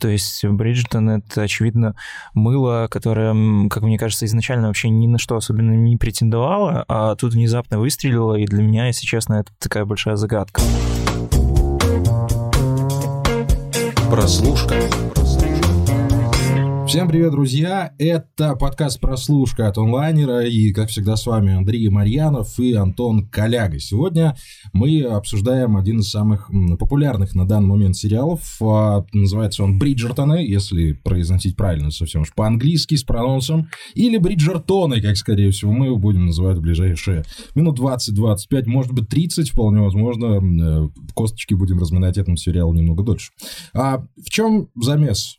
То есть Бриджертон — это, очевидно, мыло, которое, как мне кажется, изначально вообще ни на что особенно не претендовало, а тут внезапно выстрелило, и для меня, если честно, это такая большая загадка. Прослушка. Всем привет, друзья! Это подкаст «Прослушка» от онлайнера, и, как всегда, с вами Андрей Марьянов и Антон Коляга. Сегодня мы обсуждаем один из самых популярных на данный момент сериалов. А, называется он «Бриджертоны», если произносить правильно совсем уж по-английски, с прононсом, или «Бриджертоны», как, скорее всего, мы его будем называть в ближайшие минут 20-25, может быть, 30, вполне возможно. Э, косточки будем разминать этому сериалу немного дольше. А в чем замес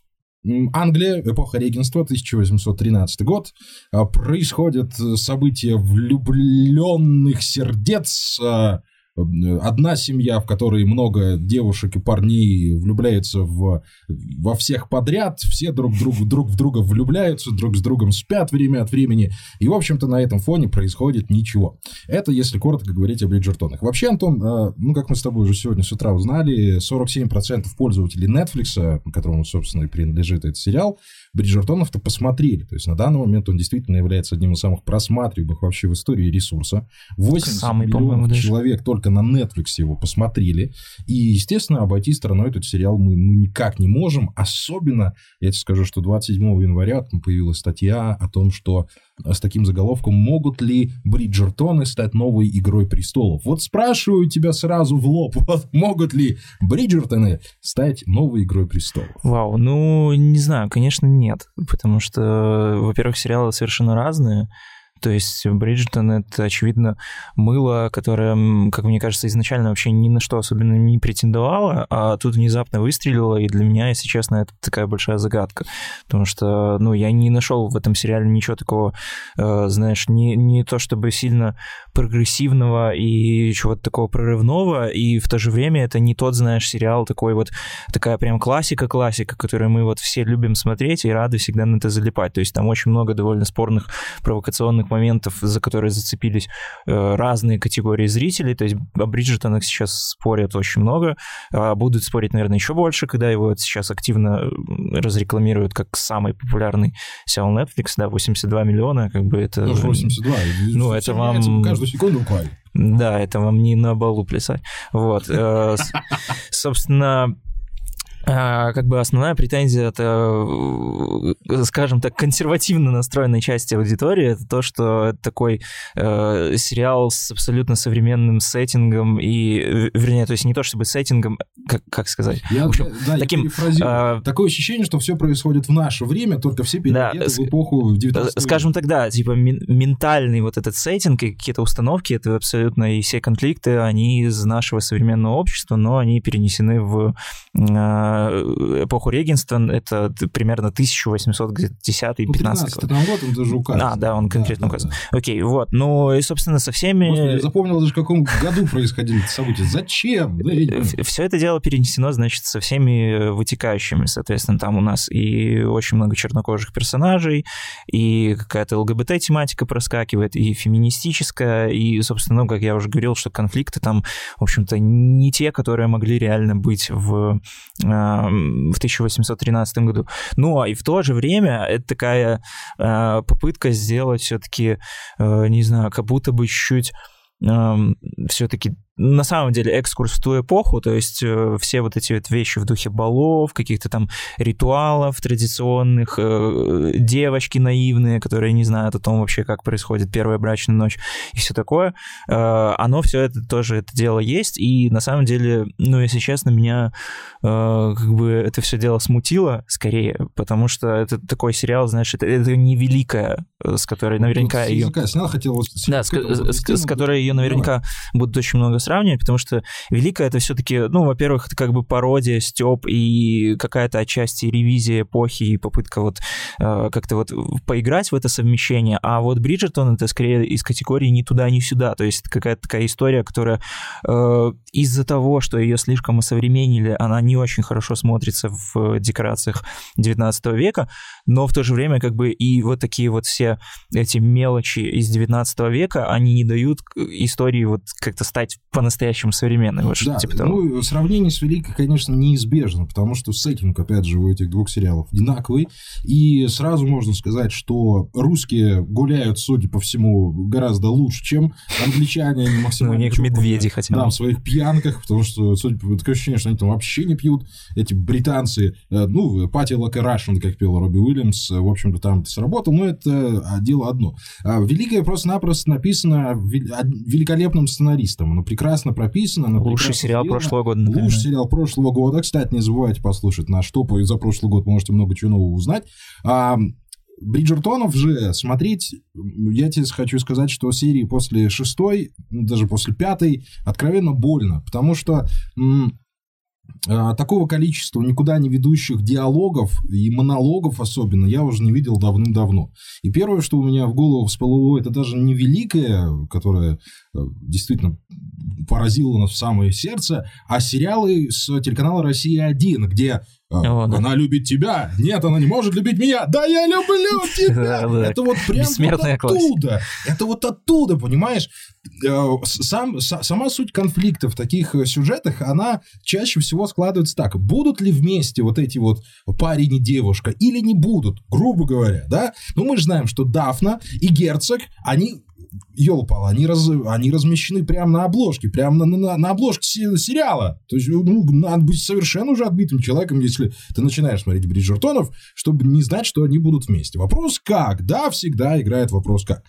Англия, эпоха регенства, 1813 год. А, происходят события влюбленных сердец, а, одна семья, в которой много девушек и парней влюбляются в, во всех подряд, все друг, друг, друг в друга влюбляются, друг с другом спят время от времени, и, в общем-то, на этом фоне происходит ничего. Это, если коротко говорить о Бриджертонах. Вообще, Антон, э, ну, как мы с тобой уже сегодня с утра узнали, 47% пользователей Netflix, которому, собственно, и принадлежит этот сериал, Бриджертонов-то посмотрели. То есть на данный момент он действительно является одним из самых просматриваемых вообще в истории ресурса. 80 Самый, миллионов человек только на Netflix его посмотрели. И, естественно, обойти стороной этот сериал мы ну, никак не можем. Особенно, я тебе скажу, что 27 января появилась статья о том, что с таким заголовком «Могут ли Бриджертоны стать новой Игрой Престолов?» Вот спрашиваю тебя сразу в лоб, вот могут ли Бриджертоны стать новой Игрой Престолов? Вау, ну, не знаю, конечно, нет, потому что, во-первых, сериалы совершенно разные, то есть Бриджертон — это, очевидно, мыло, которое, как мне кажется, изначально вообще ни на что особенно не претендовало, а тут внезапно выстрелило, и для меня, если честно, это такая большая загадка. Потому что, ну, я не нашел в этом сериале ничего такого, э, знаешь, не, не то чтобы сильно прогрессивного и чего-то такого прорывного, и в то же время это не тот, знаешь, сериал такой вот, такая прям классика-классика, которую мы вот все любим смотреть и рады всегда на это залипать. То есть там очень много довольно спорных провокационных моментов, за которые зацепились э, разные категории зрителей. То есть о Бриджертонах сейчас спорят очень много, а будут спорить, наверное, еще больше, когда его сейчас активно разрекламируют как самый популярный сериал Netflix, да, 82 миллиона, как бы это... Ну, 82. Ну, это вам... Каждую секунду буквально. Да, это вам не на балу плясать. Вот. Э, собственно, а, как бы основная претензия это, э, скажем так, консервативно настроенной части аудитории, это то, что это такой э, сериал с абсолютно современным сеттингом и, вернее, то есть не то чтобы сеттингом, как, как сказать, я, в общем, да, таким... Я э, Такое ощущение, что все происходит в наше время, только все переодеты да, в эпоху 19 э, Скажем так, да, типа ментальный вот этот сеттинг и какие-то установки, это абсолютно и все конфликты, они из нашего современного общества, но они перенесены в э, эпоху регенства, это примерно 1810-15 ну, 15 год. год он даже указан. А, да, он конкретно да, указан. Да, да. Окей, вот. Ну, и, собственно, со всеми... Господи, я запомнил даже, в каком году происходили эти события. Зачем? Все это дело перенесено, значит, со всеми вытекающими, соответственно, там у нас и очень много чернокожих персонажей, и какая-то ЛГБТ-тематика проскакивает, и феминистическая, и, собственно, ну, как я уже говорил, что конфликты там, в общем-то, не те, которые могли реально быть в в 1813 году. Ну, а и в то же время это такая э, попытка сделать все-таки, э, не знаю, как будто бы чуть-чуть все-таки на самом деле экскурс в ту эпоху, то есть э, все вот эти вот вещи в духе балов, каких-то там ритуалов традиционных, э, девочки наивные, которые не знают о том вообще, как происходит первая брачная ночь и все такое, э, оно все это тоже, это дело есть, и на самом деле, ну, если честно, меня как бы это все дело смутило скорее, потому что это такой сериал, знаешь, это, это не великая, с которой наверняка ее... Снял, хотел вот да, с, с, с которой ее наверняка Давай. будут очень много сравнивать, потому что Великая это все-таки, ну, во-первых, это как бы пародия, степ и какая-то отчасти ревизия эпохи и попытка вот э, как-то вот поиграть в это совмещение, а вот Бриджертон это скорее из категории ни туда, ни сюда, то есть какая-то такая история, которая э, из-за того, что ее слишком осовременили, она не очень хорошо смотрится в декорациях 19 века, но в то же время как бы и вот такие вот все эти мелочи из 19 века, они не дают истории вот как-то стать по-настоящему современный, вот что Да, типа того. ну, сравнение с Великой, конечно, неизбежно, потому что сеттинг, опять же, у этих двух сериалов одинаковый, и сразу можно сказать, что русские гуляют, судя по всему, гораздо лучше, чем англичане, они Ну, у максимально них медведи хотя бы. Да, в своих пьянках, потому что, судя по такое ощущение, что они там вообще не пьют. Эти британцы, э, ну, пати like a Russian, как пел Робби Уильямс, э, в общем-то, там это сработало, но это дело одно. А Великая просто-напросто написана великолепным сценаристом. Оно прекрасно прописано. оно Лучший сериал сделано. прошлого года, например. Лучший сериал прошлого года. Кстати, не забывайте послушать наш топ, и за прошлый год можете много чего нового узнать. А, Бриджертонов же смотреть, я тебе хочу сказать, что серии после шестой, даже после пятой, откровенно больно, потому что м, такого количества никуда не ведущих диалогов и монологов особенно я уже не видел давным-давно. И первое, что у меня в голову всплыло, это даже не великое, которое э, действительно поразило нас в самое сердце, а сериалы с телеканала «Россия-1», где О, да. она любит тебя, нет, она не может любить меня, да я люблю тебя. Это вот прям вот оттуда, это вот оттуда, понимаешь? Э, Сам, са- сама суть конфликта в таких э, сюжетах, она чаще всего складывается так. Будут ли вместе вот эти вот парень и девушка или не будут, грубо говоря, да? Ну, мы же знаем, что Дафна и Герцог, они Ёлпал, они, раз, они размещены прямо на обложке, прямо на, на, на обложке се- сериала. То есть, ну, надо быть совершенно уже отбитым человеком, если ты начинаешь смотреть Бриджертонов, чтобы не знать, что они будут вместе. Вопрос как? Да, всегда играет вопрос как.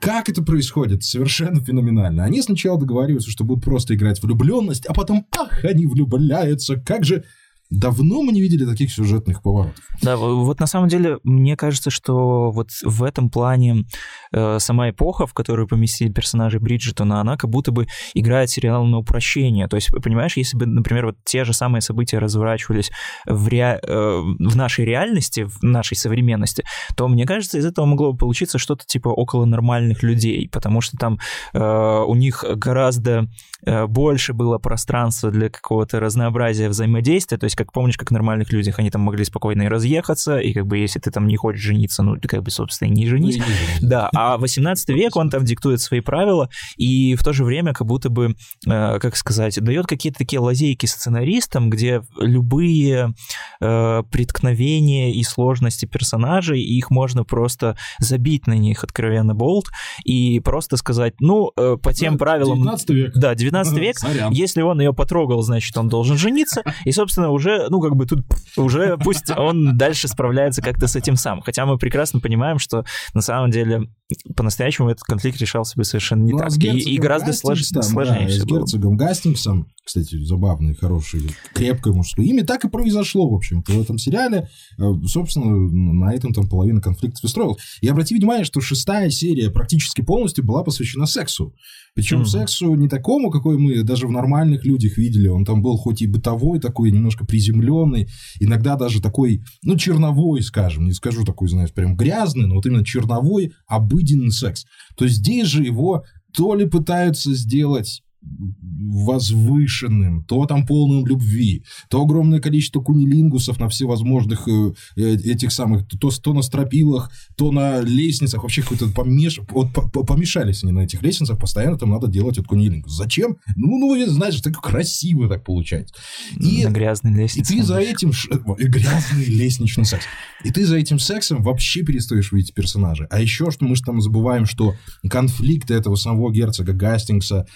Как это происходит? Совершенно феноменально. Они сначала договариваются, что будут просто играть влюбленность, а потом, ах, они влюбляются. Как же давно мы не видели таких сюжетных поворотов. Да, вот на самом деле, мне кажется, что вот в этом плане э, сама эпоха, в которую поместили персонажей Бриджитона, она как будто бы играет сериал на упрощение. То есть, понимаешь, если бы, например, вот те же самые события разворачивались в, ре... э, в нашей реальности, в нашей современности, то, мне кажется, из этого могло бы получиться что-то типа около нормальных людей, потому что там э, у них гораздо э, больше было пространства для какого-то разнообразия взаимодействия, то есть, как помнишь, как в нормальных людях, они там могли спокойно и разъехаться, и как бы если ты там не хочешь жениться, ну, ты как бы, собственно, и не женись. Ну, не. Да, а 18 век, он там диктует свои правила, и в то же время как будто бы, э, как сказать, дает какие-то такие лазейки сценаристам, где любые э, преткновения и сложности персонажей, их можно просто забить на них откровенно болт и просто сказать, ну, э, по тем Да, правилам... 19 век. Да, 19 век, Сорян. если он ее потрогал, значит, он должен жениться. И, собственно, уже, ну, как бы тут уже пусть он дальше справляется как-то с этим сам. Хотя мы прекрасно понимаем, что на самом деле по-настоящему этот конфликт решался бы совершенно не Ну, а так. с И, и гораздо слож- сложнее да, с герцогом Гастингсом, кстати, забавный, хороший, крепкое мужское имя, так и произошло, в общем-то, в этом сериале. Э, Собственно, на этом там половина конфликта строилась. И обрати внимание, что шестая серия практически полностью была посвящена сексу. Причем Мгм. сексу не такому, какой мы даже в нормальных людях видели. Он там был хоть и бытовой такой, немножко приземленный, иногда даже такой, ну, черновой, скажем, не скажу такой, знаешь, прям грязный, но вот именно черновой, обыденный секс. То есть здесь же его то ли пытаются сделать возвышенным, то там полным любви, то огромное количество кунилингусов на всевозможных э, э, этих самых, то, то на стропилах, то на лестницах, вообще какой-то помеш... вот по- по- помешались они на этих лестницах, постоянно там надо делать этот кунилингус. Зачем? Ну, ну, знаешь, так красиво так получается. И На грязной и лестнице. ты за этим... и Грязный лестничный секс. И ты за этим сексом вообще перестаешь видеть персонажа. А еще, что мы же там забываем, что конфликты этого самого герцога Гастингса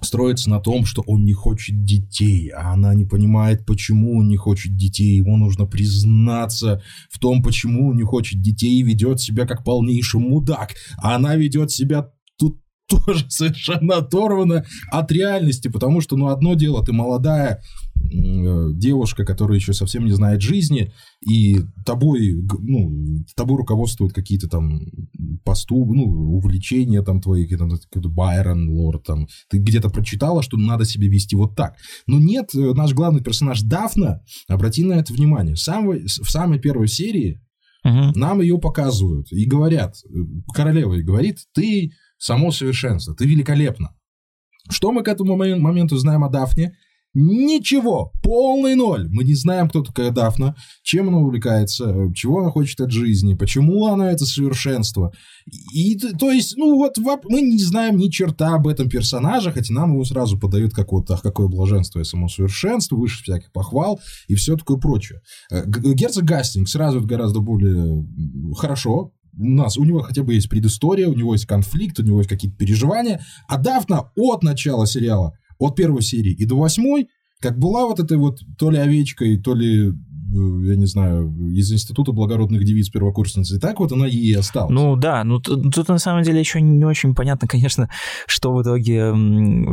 строится на том, что он не хочет детей, а она не понимает, почему он не хочет детей. Ему нужно признаться в том, почему он не хочет детей и ведет себя как полнейший мудак. А она ведет себя тут тоже совершенно оторвана от реальности, потому что, ну, одно дело, ты молодая девушка, которая еще совсем не знает жизни, и тобой, ну, тобой руководствуют какие-то там посту, ну, увлечения там твои, какие-то там, какой-то Байрон, лорд, там, ты где-то прочитала, что надо себя вести вот так. Но нет, э, наш главный персонаж Дафна, обрати на это внимание, в самой, в самой первой серии Мгм. нам ее показывают и говорят, э, королева и говорит, ты само совершенство, ты великолепна. Что мы к этому момен- моменту знаем о Дафне? Ничего, полный ноль. Мы не знаем, кто такая Дафна, чем она увлекается, чего она хочет от жизни, почему она это совершенство. И, то есть, ну вот, мы не знаем ни черта об этом персонаже, хотя нам его сразу подают как вот, ах, какое блаженство и самосовершенство, выше всяких похвал и все такое прочее. Э, герцог Гастинг сразу гораздо более хорошо у нас, у него хотя бы есть предыстория, у него есть конфликт, у него есть какие-то переживания, а Дафна от начала сериала от первой серии и до восьмой, как была вот этой вот то ли овечкой, то ли э, я не знаю, из Института благородных девиц первокурсницы. И так вот она и осталась. Ну да, ну тут, тут на самом деле еще не очень понятно, конечно, что в итоге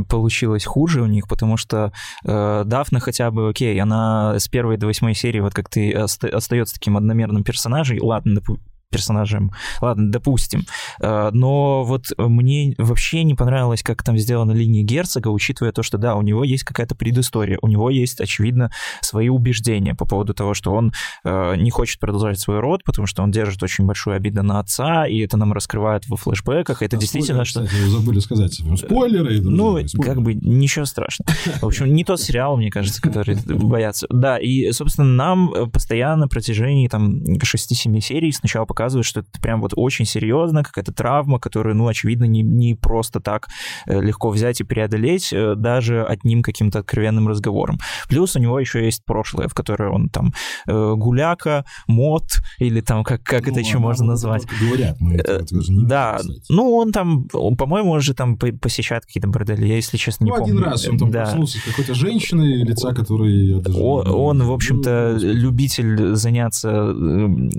получилось хуже у них, потому что э, Дафна хотя бы, окей, она с первой до восьмой серии, вот как ты, остается таким одномерным персонажем, ладно, персонажем. Ладно, допустим. Э, но вот мне вообще не понравилось, как там сделана линия герцога, учитывая то, что да, у него есть какая-то предыстория, у него есть, очевидно, свои убеждения по поводу того, что он э, не хочет продолжать свой род, потому что он держит очень большую обиду на отца, и это нам раскрывает во флешбеках. Это а действительно, что... Кстати, забыли сказать. Спойлеры. Ну, спойлеры. как бы ничего страшного. В общем, не тот сериал, мне кажется, который боятся. Да, и, собственно, нам постоянно на протяжении там 6-7 серий сначала показывают показывает, что это прям вот очень серьезно, какая-то травма, которую, ну, очевидно, не, не просто так э, легко взять и преодолеть э, даже одним каким-то откровенным разговором. Плюс у него еще есть прошлое, в которое он там э, гуляка, мод, или там как, как ну, это еще можно назвать. Говорят, мы это, это не Да, видим, ну, он там, по-моему, он же там посещает какие-то бордели, я, если честно, не ну, помню. один раз он там да. проснулся с какой-то женщиной, лица которой... Даже... Он, он, в общем-то, любитель заняться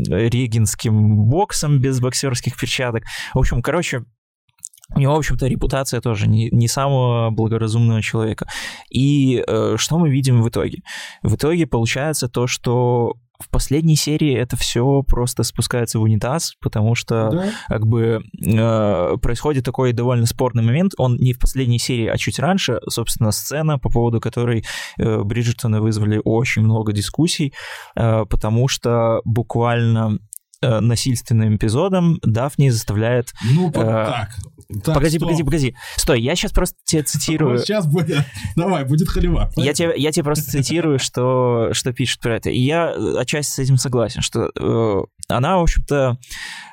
регенским боксом без боксерских перчаток. В общем, короче, у него, в общем-то, репутация тоже не, не самого благоразумного человека. И э, что мы видим в итоге? В итоге получается то, что в последней серии это все просто спускается в унитаз, потому что да. как бы э, происходит такой довольно спорный момент. Он не в последней серии, а чуть раньше, собственно, сцена, по поводу которой э, Бриджертоны вызвали очень много дискуссий, э, потому что буквально Э, насильственным эпизодом Дафни заставляет... Ну, э, так. так. Погоди, стоп. погоди, погоди. Стой, я сейчас просто тебе цитирую... Сейчас будет... Давай, будет халева. Я тебе, я тебе просто цитирую, что, что пишет про это. И я отчасти с этим согласен, что э, она, в общем-то,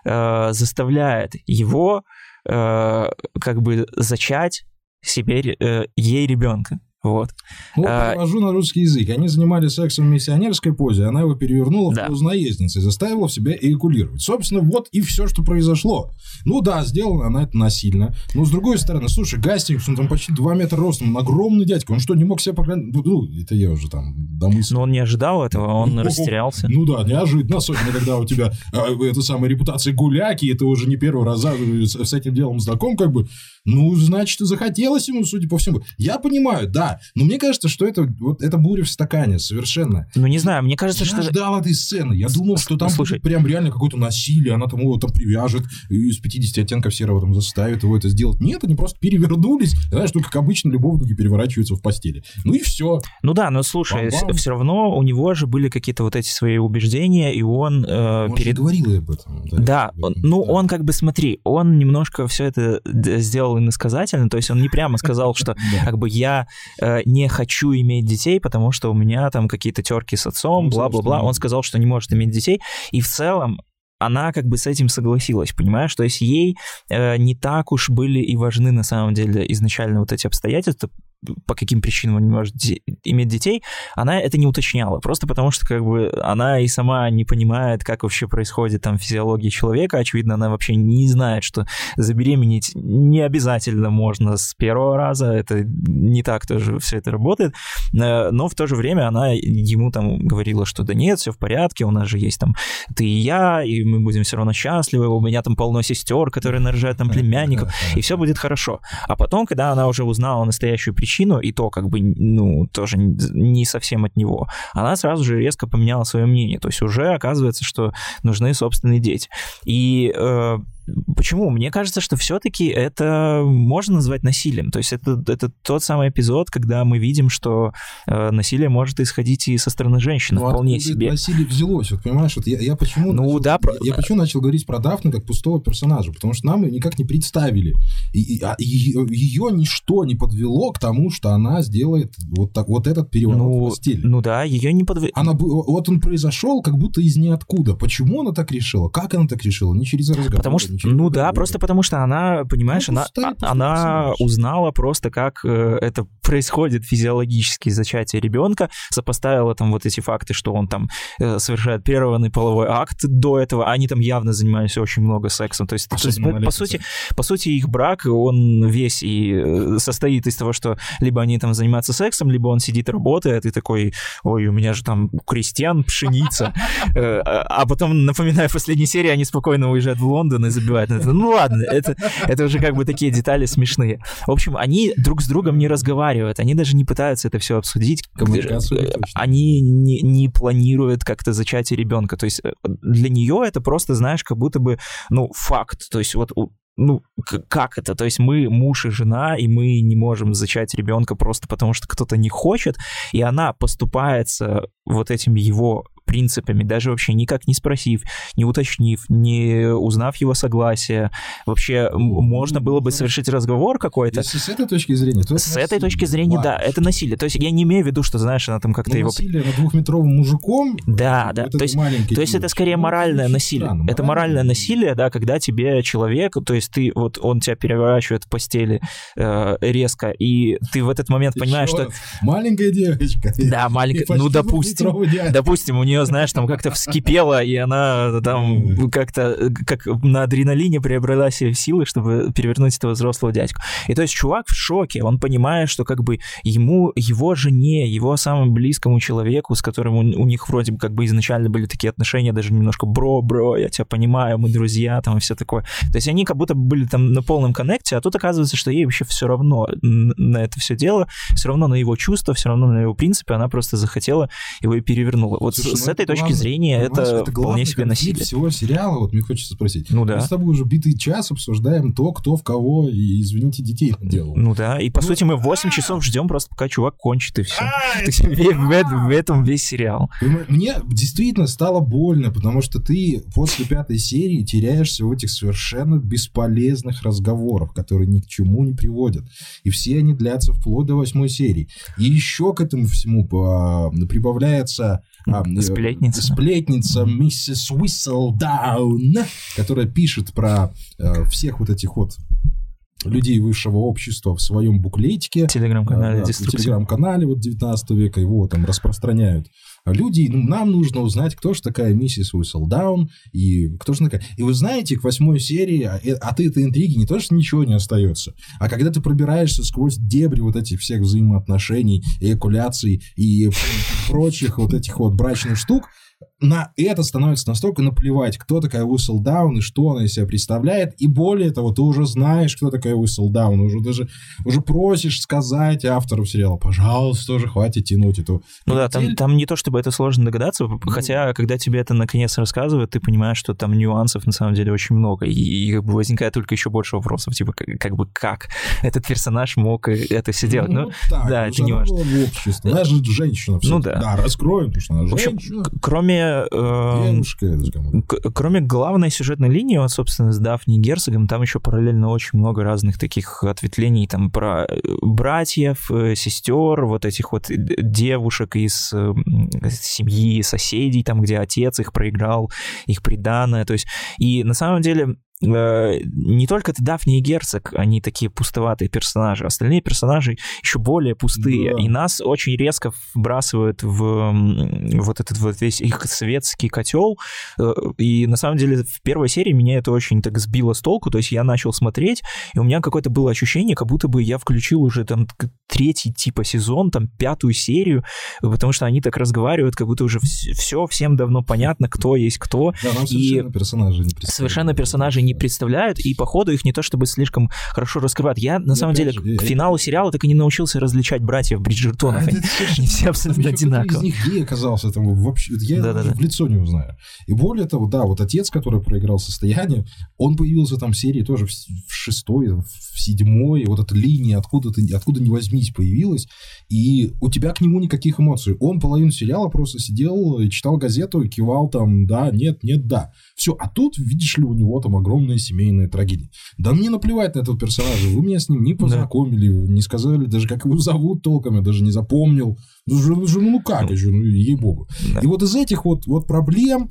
э, заставляет его э, как бы зачать себе, э, ей ребенка. Вот. Вот а, перевожу на русский язык. Они занимались сексом в миссионерской позе, она его перевернула да. в позу наездницы заставила себя эякулировать. Собственно, вот и все, что произошло. Ну да, сделано она это насильно. Но с другой стороны, слушай, Гастингс, он там почти 2 метра ростом, он огромный дядька, он что, не мог себя поклонить? Ну, ну, это я уже там домыслил. Но он не ожидал этого, он ну, растерялся. Ну да, неожиданно, особенно когда у тебя а, эта самая репутация гуляки, и ты уже не первый раз с этим делом знаком, как бы, ну, значит, захотелось ему, судя по всему. Я понимаю, да, но мне кажется, что это вот это буря в стакане совершенно. Ну, не знаю, мне кажется, я что... Я ждал этой сцены. Я думал, что там Слушай... прям реально какое-то насилие, она там его там привяжет, и из 50 оттенков серого там заставит его это сделать. Нет, они просто перевернулись. Знаешь, ну, как обычно, любовники переворачиваются в постели. Ну и все. Ну да, но слушай, Бам-бам. все равно у него же были какие-то вот эти свои убеждения, и он... Э, он перед... говорил об этом. Да, да он, ну да. он как бы, смотри, он немножко все это сделал иносказательно, то есть он не прямо сказал, что как бы я э, не хочу иметь детей, потому что у меня там какие-то терки с отцом, бла-бла-бла. Он сказал, что не может иметь детей. И в целом она как бы с этим согласилась, понимаешь? То есть ей э, не так уж были и важны на самом деле изначально вот эти обстоятельства, по каким причинам он не может иметь детей, она это не уточняла, просто потому что как бы она и сама не понимает, как вообще происходит там физиология человека, очевидно, она вообще не знает, что забеременеть не обязательно можно с первого раза, это не так тоже все это работает, э, но в то же время она ему там говорила, что да нет, все в порядке, у нас же есть там ты и я, и мы будем все равно счастливы, у меня там полно сестер, которые нарожают там племянников, и все будет хорошо. А потом, когда она уже узнала настоящую причину, причину, и то как бы, ну, тоже не совсем от него, она сразу же резко поменяла свое мнение. То есть уже оказывается, что нужны собственные дети. И э, почему? Мне кажется, что все-таки это можно назвать насилием. То есть это, это тот самый эпизод, когда мы видим, что э, насилие может исходить и со стороны женщины ну, вполне себе. насилие взялось? Вот понимаешь, вот я, я почему... Ну начал, да. Я, я почему начал говорить про Дафну как пустого персонажа? Потому что нам ее никак не представили. И, и, а ее, ее ничто не подвело к тому, что она сделает вот, так, вот этот переворот ну, в постели. Ну да, ее не подвело. Она, вот он произошел как будто из ниоткуда. Почему она так решила? Как она так решила? Не через разговор. Потому что, ну да, просто потому что она, понимаешь, ну, она, а, она узнала просто, как э, это происходит физиологически зачатие ребенка, сопоставила там вот эти факты, что он там э, совершает прерванный половой акт до этого, они там явно занимались очень много сексом. То есть, то есть по, по сути, по сути, их брак, он весь и э, состоит из того, что либо они там занимаются сексом, либо он сидит, работает, и такой, ой, у меня же там у крестьян пшеница. А, а потом, напоминаю, в последней серии они спокойно уезжают в Лондон и это. Ну ладно, это, это уже как бы такие детали смешные. В общем, они друг с другом не разговаривают, они даже не пытаются это все обсудить. Они не, не планируют как-то зачатие ребенка. То есть э, для нее это просто, знаешь, как будто бы, ну, факт. То есть вот ну, как это? То есть мы муж и жена, и мы не можем зачать ребенка просто потому, что кто-то не хочет, и она поступается вот этим его принципами, даже вообще никак не спросив, не уточнив, не узнав его согласия. Вообще можно было бы совершить разговор какой-то. Если с этой точки зрения, то С этой точки зрения, да, это насилие. То есть я не имею в виду, что, знаешь, она там как-то ну, его... Насилие над двухметровым мужиком... Да, да. То есть, то есть это скорее моральное насилие. Странно, это моральное насилие, да, когда тебе человек, то есть ты, вот он тебя переворачивает в постели э, резко, и ты в этот момент понимаешь, что... Маленькая девочка. Да, маленькая, ну, допустим, допустим, у нее нее, знаешь, там как-то вскипела, и она там как-то как на адреналине приобрела себе силы, чтобы перевернуть этого взрослого дядьку. И то есть чувак в шоке, он понимает, что как бы ему, его жене, его самому близкому человеку, с которым у, у них вроде бы как бы изначально были такие отношения, даже немножко бро, бро, я тебя понимаю, мы друзья, там и все такое. То есть они как будто были там на полном коннекте, а тут оказывается, что ей вообще все равно на это все дело, все равно на его чувства, все равно на его принципы, она просто захотела его и перевернула. Вот Слушай, с, с этой главный, точки зрения это, это вполне себе насилие. всего сериала, вот мне хочется спросить. Ну да. Мы с тобой уже битый час обсуждаем то, кто в кого, и, извините, детей делал. Ну да, и по ну, сути мы 8 часов ждем просто, пока чувак кончит, и все. В этом весь сериал. Мне действительно стало больно, потому что ты после пятой серии теряешься в этих совершенно бесполезных разговорах, которые ни к чему не приводят. И все они длятся вплоть до восьмой серии. И еще к этому всему прибавляется а, сплетница. Сплетница миссис Уисселдаун, которая пишет про э, всех вот этих вот людей высшего общества в своем буклетике. Телеграм-канале. Да, в телеграм-канале вот 19 века его там распространяют. Люди, ну, нам нужно узнать, кто же такая миссис Уисселдаун, и кто же такая... И вы знаете, к восьмой серии от а, а этой интриги не то, что ничего не остается, а когда ты пробираешься сквозь дебри вот этих всех взаимоотношений, эякуляций и прочих вот этих вот брачных штук, на это становится настолько наплевать, кто такая Whistledown и что она из себя представляет. И более того, ты уже знаешь, кто такая Whistledown. Уже даже уже просишь сказать автору сериала, пожалуйста, уже хватит тянуть эту... Ну да, там, там не то, чтобы это сложно догадаться, ну, хотя, когда тебе это наконец рассказывают, ты понимаешь, что там нюансов на самом деле очень много. И, и возникает только еще больше вопросов, типа, как, как бы как этот персонаж мог это все делать. Ну, ну так, да, это не важно. Она же женщина. Ну да. Да, раскроем, потому что она женщина. В общем, кроме Эм, кроме главной сюжетной линии, вот, собственно, с Дафни Герцогом, там еще параллельно очень много разных таких ответвлений, там про э, братьев, э, сестер, вот этих вот девушек из э, семьи, соседей, там, где отец их проиграл, их приданное, то есть, и на самом деле Э, не только это Дафни и Герцог, они такие пустоватые персонажи, остальные персонажи еще более пустые, да. и нас очень резко вбрасывают в вот этот вот весь их светский котел, э, и на самом деле в первой серии меня это очень так сбило с толку, то есть я начал смотреть, и у меня какое-то было ощущение, как будто бы я включил уже там третий типа сезон, там пятую серию, потому что они так разговаривают, как будто уже все всем давно понятно, кто есть кто. Да, и совершенно персонажи не Совершенно персонажи они представляют, и по ходу их не то чтобы слишком хорошо раскрывают. Я, на самом деле, к финалу сериала так и не научился различать братьев Бриджертонов. Они все абсолютно одинаковые. из них гей оказался, там вообще, я в лицо не узнаю. И более того, да, вот отец, который проиграл состояние, он появился там в серии тоже в шестой, в седьмой, вот эта линия откуда ты, откуда не возьмись появилась, и у тебя к нему никаких эмоций. Он половину сериала просто сидел и читал газету, кивал там, да, нет, нет, да. Все, а тут, видишь ли, у него там огромная семейная трагедия. Да мне наплевать на этого персонажа, вы меня с ним не познакомили, да. не сказали даже, как его зовут толком, я даже не запомнил. Ну, ну как, ну, ну ей-богу. Да. И вот из этих вот, вот проблем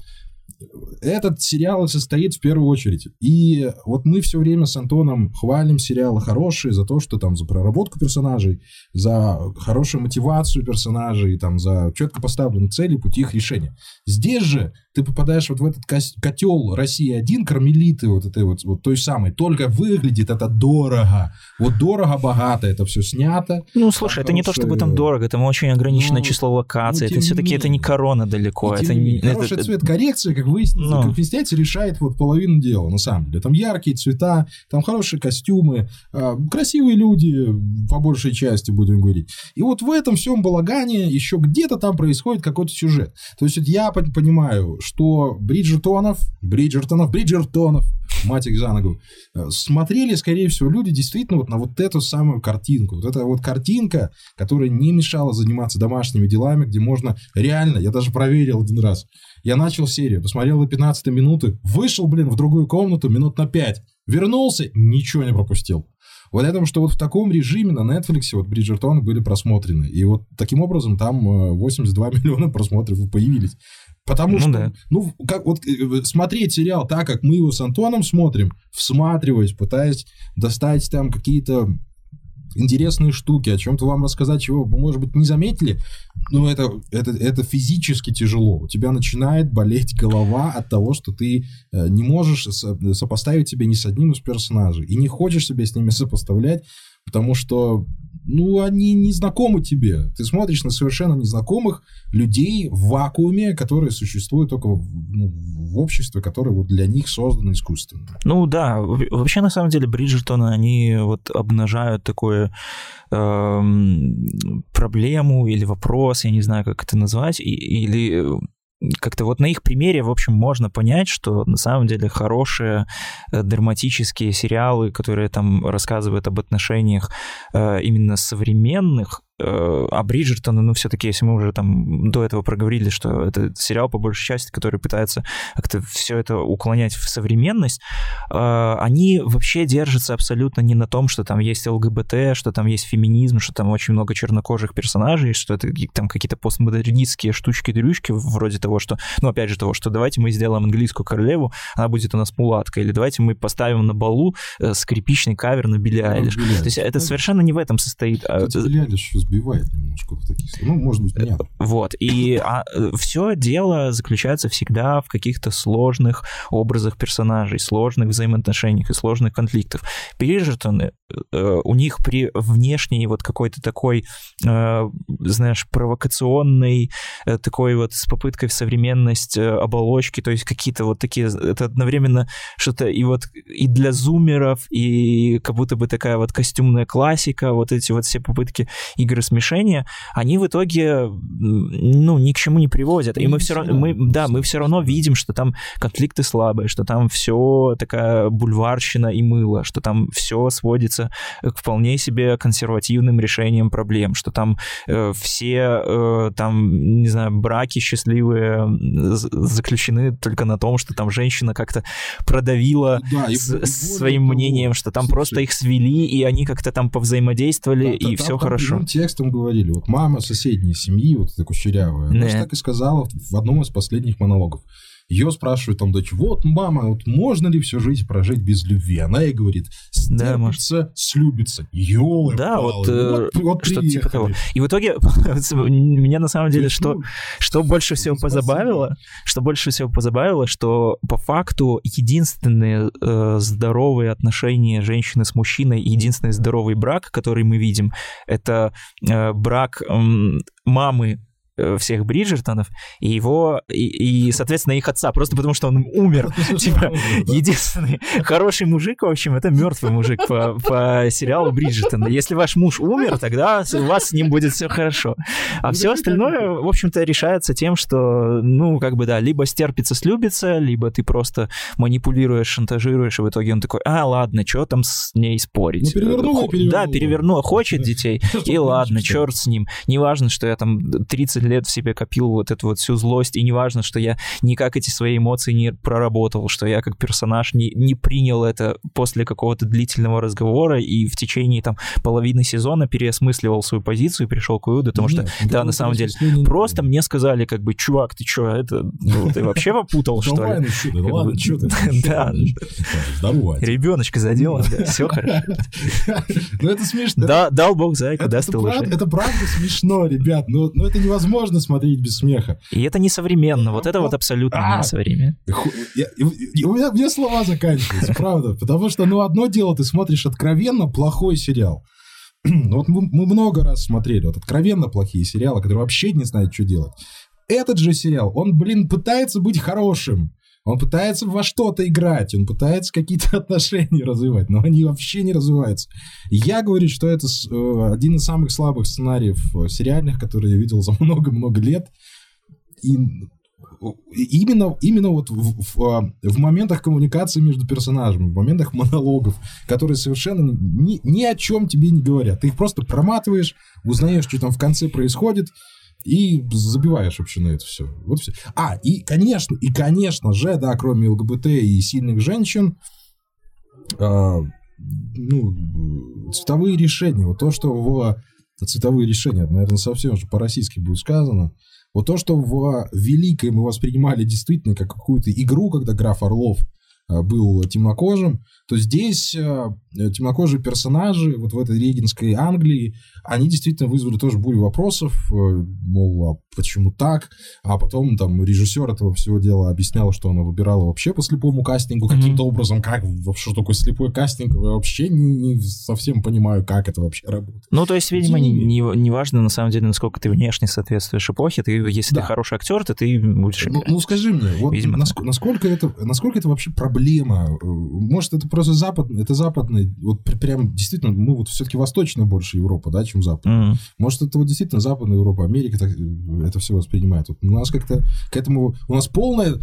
этот сериал состоит в первую очередь. И вот мы все время с Антоном хвалим сериалы хорошие за то, что там за проработку персонажей, за хорошую мотивацию персонажей, там, за четко поставленные цели, пути их решения. Здесь же ты попадаешь вот в этот котел России-1, кармелиты вот этой вот, вот той самой, только выглядит это дорого. Вот дорого-богато это все снято. Ну, слушай, это не то, чтобы там дорого, там очень ограниченное ну, число локаций, ну, это все-таки это не корона далеко. Это не, хороший это, цвет коррекции, как выяснится, ну. как выясняется, решает вот половину дела, на самом деле. Там яркие цвета, там хорошие костюмы, а, красивые люди, по большей части, будем говорить. И вот в этом всем балагане еще где-то там происходит какой-то сюжет. То есть я понимаю, что Бриджертонов, Бриджертонов, Бриджертонов, мать их за ногу, э, смотрели, скорее всего, люди действительно вот на вот эту самую картинку. Вот эта вот картинка, которая не мешала заниматься домашними делами, где можно реально, я даже проверил один раз, я начал серию, посмотрел до 15 минуты, вышел, блин, в другую комнату минут на 5, вернулся, ничего не пропустил. Вот я думаю, что вот в таком режиме на Netflix вот Бриджертоны были просмотрены. И вот таким образом там 82 э, миллиона просмотров появились. Потому ну, что, да. ну, как вот э, смотреть сериал так, как мы его с Антоном смотрим, всматриваясь, пытаясь достать там какие-то интересные штуки, о чем-то вам рассказать, чего вы, может быть, не заметили, но это, это, это физически тяжело. У тебя начинает болеть голова от того, что ты э, не можешь сопоставить себя ни с одним из персонажей, и не хочешь себя с ними сопоставлять, потому что ну, они не знакомы тебе. Ты смотришь на совершенно незнакомых людей в вакууме, которые существуют только в, ну, в обществе, которое вот для них создано искусственно. Ну да, вообще на самом деле Бриджертоны, они вот обнажают такое э, проблему или вопрос, я не знаю, как это назвать, или как-то вот на их примере, в общем, можно понять, что на самом деле хорошие э, драматические сериалы, которые там рассказывают об отношениях э, именно современных, а Бриджертона, ну, все-таки, если мы уже там до этого проговорили, что это сериал, по большей части, который пытается как-то все это уклонять в современность, э, они вообще держатся абсолютно не на том, что там есть ЛГБТ, что там есть феминизм, что там очень много чернокожих персонажей, что это там какие-то постмодернистские штучки-дрючки, вроде того, что, ну, опять же, того, что давайте мы сделаем английскую королеву, она будет у нас мулатка, или давайте мы поставим на балу э, скрипичный кавер на Билли Айлиш. То есть это совершенно не в этом состоит. А Билли Айлиш сбивает немножко в таких Ну, может быть, нет. Вот. И а, все дело заключается всегда в каких-то сложных образах персонажей, сложных взаимоотношениях и сложных конфликтах. Бриджертоны, э, у них при внешней вот какой-то такой, э, знаешь, провокационной, э, такой вот с попыткой в современность оболочки, то есть какие-то вот такие, это одновременно что-то и вот и для зумеров, и как будто бы такая вот костюмная классика, вот эти вот все попытки игры смешения, они в итоге, ну, ни к чему не приводят. И мы все равно, мы, да, мы все равно видим, что там конфликты слабые, что там все такая бульварщина и мыло, что там все сводится к вполне себе консервативным решениям проблем, что там э, все э, там, не знаю, браки счастливые заключены только на том, что там женщина как-то продавила да, с, и, своим мнением, что там слушай, просто их свели, и они как-то там повзаимодействовали, да, и там, все там, хорошо. Те, текстом говорили. Вот мама соседней семьи, вот эта кучерявая, она так и сказала в одном из последних монологов. Ее спрашивают там дочь, вот, мама, вот можно ли всю жизнь прожить без любви? Она ей говорит, стерпится, да, слюбится. Ёлы Да, вот, вот, э, вот что типа того. И в итоге меня на самом деле, что, что больше всего позабавило, что больше всего позабавило, что по факту единственные э, здоровые отношения женщины с мужчиной, единственный здоровый брак, который мы видим, это э, брак э, мамы всех Бриджертонов, и его, и, и, соответственно, их отца, просто потому что он умер. Типа, единственный хороший мужик, в общем, это мертвый мужик по, по сериалу Бриджертона. Если ваш муж умер, тогда у вас с ним будет все хорошо. А все остальное, в общем-то, решается тем, что, ну, как бы, да, либо стерпится, слюбится, либо ты просто манипулируешь, шантажируешь, и в итоге он такой, а, ладно, что там с ней спорить? Ну, перевернула, перевернула. Да, перевернула, хочет детей, и ладно, черт с ним. Неважно, что я там 30 лет в себе копил вот эту вот всю злость, и неважно, что я никак эти свои эмоции не проработал, что я как персонаж не, не принял это после какого-то длительного разговора и в течение там половины сезона переосмысливал свою позицию и пришел к выводу, потому Нет, что, да, на самом деле, просто мне сказали, как бы, чувак, ты что, это, ну, ты вообще попутал, что ли? Ну ладно, что ты? Да. Ребеночка задела, все хорошо. Ну это смешно. Да, дал бог зайку, даст Это правда смешно, ребят, но это невозможно смотреть без смеха. И это не современно, вот это вот абсолютно не а! современно. У меня слова заканчиваются, правда, потому что, ну, одно дело, ты смотришь откровенно плохой сериал. Вот мы, мы много раз смотрели вот откровенно плохие сериалы, которые вообще не знают, что делать. Этот же сериал, он, блин, пытается быть хорошим. Он пытается во что-то играть, он пытается какие-то отношения развивать, но они вообще не развиваются. Я говорю, что это э, один из самых слабых сценариев э, сериальных, которые я видел за много-много лет. И именно, именно вот в, в, а, в моментах коммуникации между персонажами, в моментах монологов, которые совершенно ни, ни о чем тебе не говорят. Ты их просто проматываешь, узнаешь, что там в конце происходит, и забиваешь вообще на это все. Вот все. А, и, конечно, и, конечно же, да, кроме ЛГБТ и сильных женщин, э, ну, цветовые решения. Вот то, что в... Цветовые решения, наверное, совсем уже по-российски будет сказано. Вот то, что в Великой мы воспринимали действительно как какую-то игру, когда граф Орлов был темнокожим, то здесь э, темнокожие персонажи вот в этой регенской Англии, они действительно вызвали тоже бурю вопросов, э, мол, а почему так? А потом там режиссер этого всего дела объяснял, что она выбирала вообще по слепому кастингу mm-hmm. каким-то образом, как что такое слепой кастинг, я вообще не, не совсем понимаю, как это вообще работает. Ну, то есть, видимо, не, не, не важно на самом деле, насколько ты внешне соответствуешь эпохе, ты, если да. ты хороший актер, то ты будешь ну, ну, скажи мне, вот видимо, насколько, насколько, это, насколько это вообще проблема? Э, может, это просто западный, это западный, вот прям действительно, мы вот все-таки восточная больше Европа, да, чем западная. Mm-hmm. Может, это вот действительно западная Европа, Америка так, э, это все воспринимает. Вот у нас как-то к этому, у нас полное,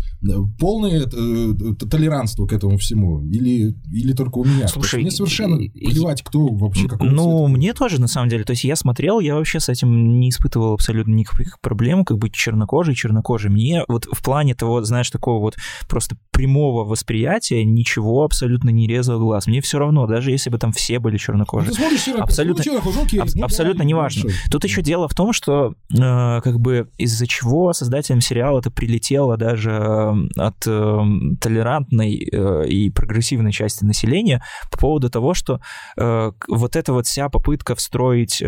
полное э, толерантство к этому всему, или, или только у меня? Слушай, мне совершенно и, плевать, кто вообще какой Ну, цвета. мне тоже, на самом деле, то есть я смотрел, я вообще с этим не испытывал абсолютно никаких проблем, как быть чернокожий, чернокожий. Мне вот в плане того, знаешь, такого вот просто прямого восприятия ничего абсолютно не резало глаз. Мне все равно, даже если бы там все были чернокожие. Ну, смотришь, абсолютно, ну, окей, аб- ну, абсолютно неважно. Тут еще дело в том, что э, как бы из-за чего создателям сериала это прилетело даже э, от э, толерантной э, и прогрессивной части населения по поводу того, что э, вот эта вот вся попытка встроить э,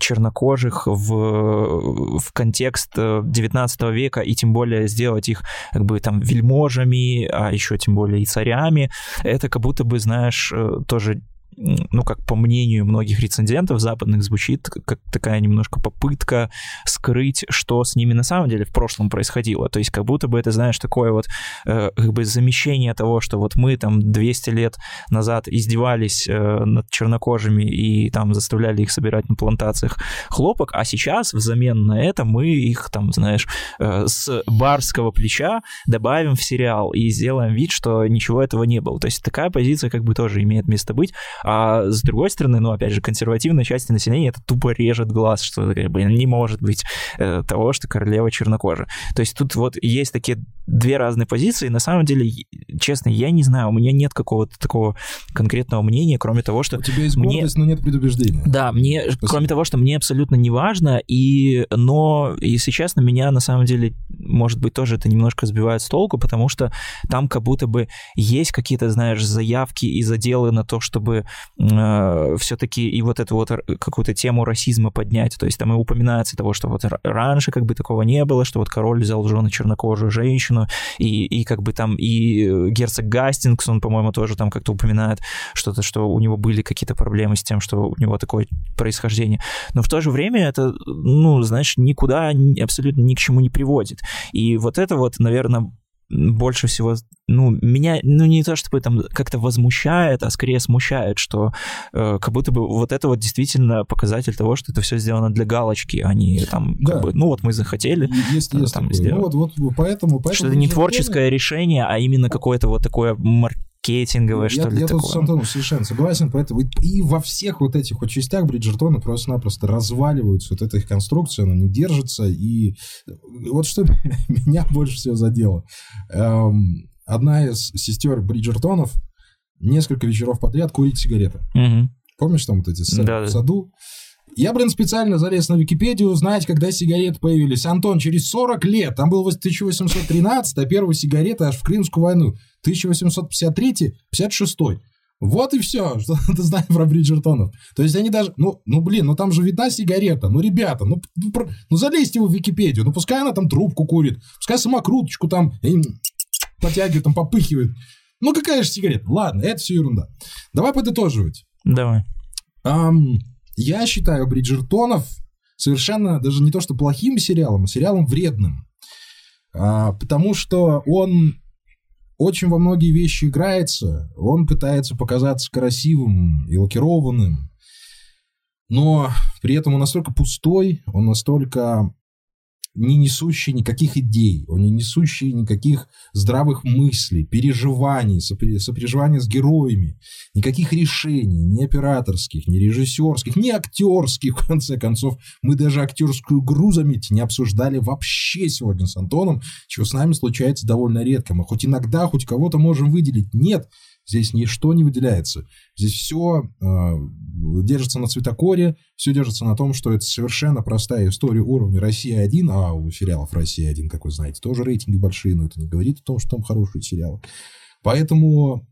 чернокожих в, в контекст 19 э, века и тем более сделать их как бы там вельможами, а еще тем более и царями, это как будто бы, знаешь, э, тоже ну, как по мнению многих рецензентов западных, звучит как такая немножко попытка скрыть, что с ними на самом деле в прошлом происходило. То есть как будто бы это, знаешь, такое вот э, как бы замещение того, что вот мы там 200 лет назад издевались э, над чернокожими и там заставляли их собирать на плантациях хлопок, а сейчас взамен на это мы их там, знаешь, э, с барского плеча добавим в сериал и сделаем вид, что ничего этого не было. То есть такая позиция как бы тоже имеет место быть. А с другой стороны, ну, опять же, консервативная часть населения это тупо режет глаз, что как бы, не может быть э, того, что королева чернокожа. То есть тут вот есть такие две разные позиции. На самом деле, честно, я не знаю, у меня нет какого-то такого конкретного мнения, кроме того, что... У тебя есть гордость, мне... но нет предубеждения. Да, мне, Спасибо. кроме того, что мне абсолютно не важно, и... но, если честно, меня на самом деле может быть, тоже это немножко сбивает с толку, потому что там как будто бы есть какие-то, знаешь, заявки и заделы на то, чтобы э, все-таки и вот эту вот какую-то тему расизма поднять. То есть там и упоминается того, что вот раньше как бы такого не было, что вот король взял в жены чернокожую женщину, и, и как бы там и герцог Гастингс, он, по-моему, тоже там как-то упоминает что-то, что у него были какие-то проблемы с тем, что у него такое происхождение. Но в то же время это, ну, знаешь, никуда абсолютно ни к чему не приводит. И вот это вот, наверное, больше всего, ну, меня, ну, не то чтобы там как-то возмущает, а скорее смущает, что э, как будто бы вот это вот действительно показатель того, что это все сделано для галочки, а не там, да. как бы, ну, вот мы захотели, есть, есть там, сделать. Ну, вот, вот поэтому, поэтому... Что это не творческое решение, а именно какое-то вот такое мар маркетинговое, что я, ли, Я такое. тут с Антоном совершенно согласен, поэтому и во всех вот этих вот частях Бриджертона просто-напросто разваливаются, вот эта их конструкция, она не держится, и вот что меня больше всего задело. Эм, одна из сестер Бриджертонов несколько вечеров подряд курит сигареты. Угу. Помнишь там вот эти сцены да, в саду? Я, блин, специально залез на Википедию узнать, когда сигареты появились. Антон, через 40 лет. Там был 1813, а первая сигарета аж в Крымскую войну. 1853-56. Вот и все, что ты знаешь про Бриджертонов. То есть они даже, ну, ну блин, ну там же видна сигарета. Ну, ребята, ну, ну, ну залезьте в Википедию. Ну, пускай она там трубку курит, пускай самокруточку там потягивает, там попыхивает. Ну, какая же сигарета? Ладно, это все ерунда. Давай подытоживать. Давай. Um, я считаю Бриджертонов совершенно даже не то что плохим сериалом, а сериалом вредным. А, потому что он очень во многие вещи играется, он пытается показаться красивым и лакированным, но при этом он настолько пустой, он настолько не несущий никаких идей, не несущий никаких здравых мыслей, переживаний, сопереживания с героями, никаких решений, ни операторских, ни режиссерских, ни актерских, в конце концов. Мы даже актерскую игру, заметьте, не обсуждали вообще сегодня с Антоном, чего с нами случается довольно редко. Мы хоть иногда, хоть кого-то можем выделить. Нет, Здесь ничто не выделяется. Здесь все э, держится на цветокоре, все держится на том, что это совершенно простая история уровня Россия-1, а у сериалов Россия-1, как вы знаете, тоже рейтинги большие, но это не говорит о том, что там хорошие сериалы. Поэтому,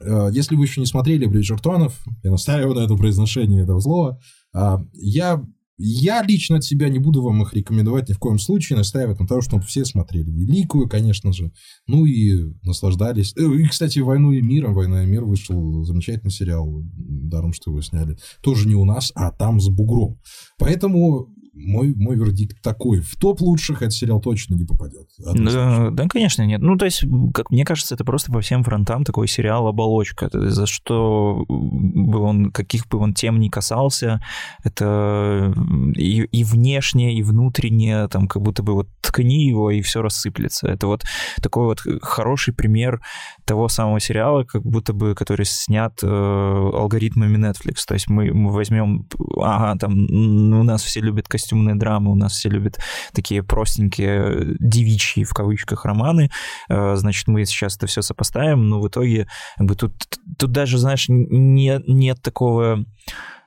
э, если вы еще не смотрели Бриджертонов, я настаиваю на этом произношении этого слова, э, я я лично от себя не буду вам их рекомендовать ни в коем случае, настаивать на том, чтобы все смотрели Великую, конечно же, ну и наслаждались. Э, и, кстати, «Войну и миром», «Война и мир» вышел замечательный сериал, даром, что его сняли. Тоже не у нас, а там с бугром. Поэтому мой, мой вердикт такой. В топ лучших этот сериал точно не попадет. Да, да, конечно, нет. Ну, то есть, как мне кажется, это просто по всем фронтам такой сериал оболочка. За что бы он, каких бы он тем ни касался, это и, и внешне, и внутренне, там, как будто бы вот ткни его, и все рассыплется. Это вот такой вот хороший пример того самого сериала, как будто бы, который снят э, алгоритмами Netflix. То есть мы, мы возьмем, ага, там, у нас все любят костюмные драмы, у нас все любят такие простенькие девичьи, в кавычках, романы, э, значит, мы сейчас это все сопоставим, но в итоге как бы тут, тут даже, знаешь, не, нет такого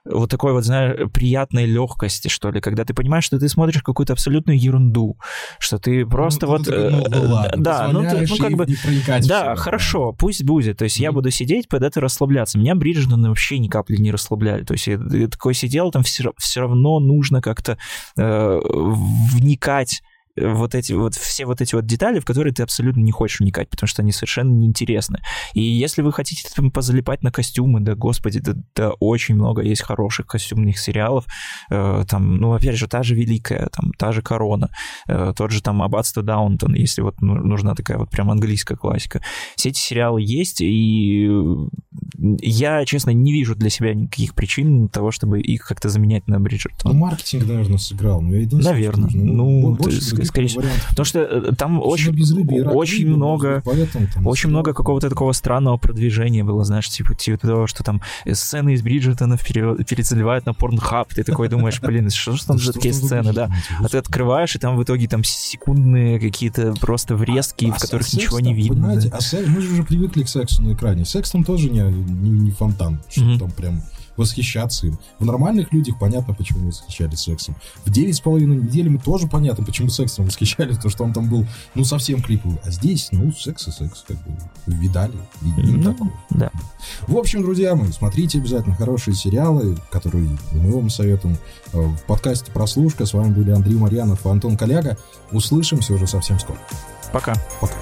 вот такой вот, знаешь, приятной легкости, что ли, когда ты понимаешь, что ты смотришь какую-то абсолютную ерунду, что ты просто ну, вот... Ну, ну, ну, ладно, да, ну, ты, ну как бы... Да, хорошо, да. пусть будет. То есть mm-hmm. я буду сидеть, под это расслабляться. Меня Бриджтоны вообще ни капли не расслабляли. То есть я, я такой сидел, там все, все равно нужно как-то э, вникать вот эти вот все вот эти вот детали, в которые ты абсолютно не хочешь вникать, потому что они совершенно неинтересны. И если вы хотите там позалипать на костюмы, да, господи, да, да очень много есть хороших костюмных сериалов, э, там, ну, опять же, та же Великая, там, та же Корона, э, тот же там Аббатство Даунтон, если вот ну, нужна такая вот прям английская классика. Все эти сериалы есть, и я, честно, не вижу для себя никаких причин того, чтобы их как-то заменять на Бриджертон. Ну, маркетинг, наверное, сыграл. Я Наверное. Ну, ну скорее всего. Потому что э, там очень, очень много, поэтому, там, очень много какого-то такого странного продвижения было, знаешь, типа, типа того, что там сцены из Бриджертона перецеливают на Pornhub, ты такой думаешь, блин, что же там за такие сцены, да? А ты открываешь, и там в итоге там секундные какие-то просто врезки, в а которых ничего не видно. А мы же уже привыкли к сексу на экране. Секс там тоже не, не, фонтан, что там прям восхищаться им. В нормальных людях понятно, почему восхищались сексом. В девять с половиной недели мы тоже понятно, почему сексом восхищались, то что он там был, ну, совсем клиповый. А здесь, ну, секс и секс, как бы, видали, видели Ну, такое. да. В общем, друзья мои, смотрите обязательно хорошие сериалы, которые мы вам советуем. Э, В подкасте «Прослушка» с вами были Андрей Марьянов и Антон Коляга. Услышимся уже совсем скоро. Пока. Пока.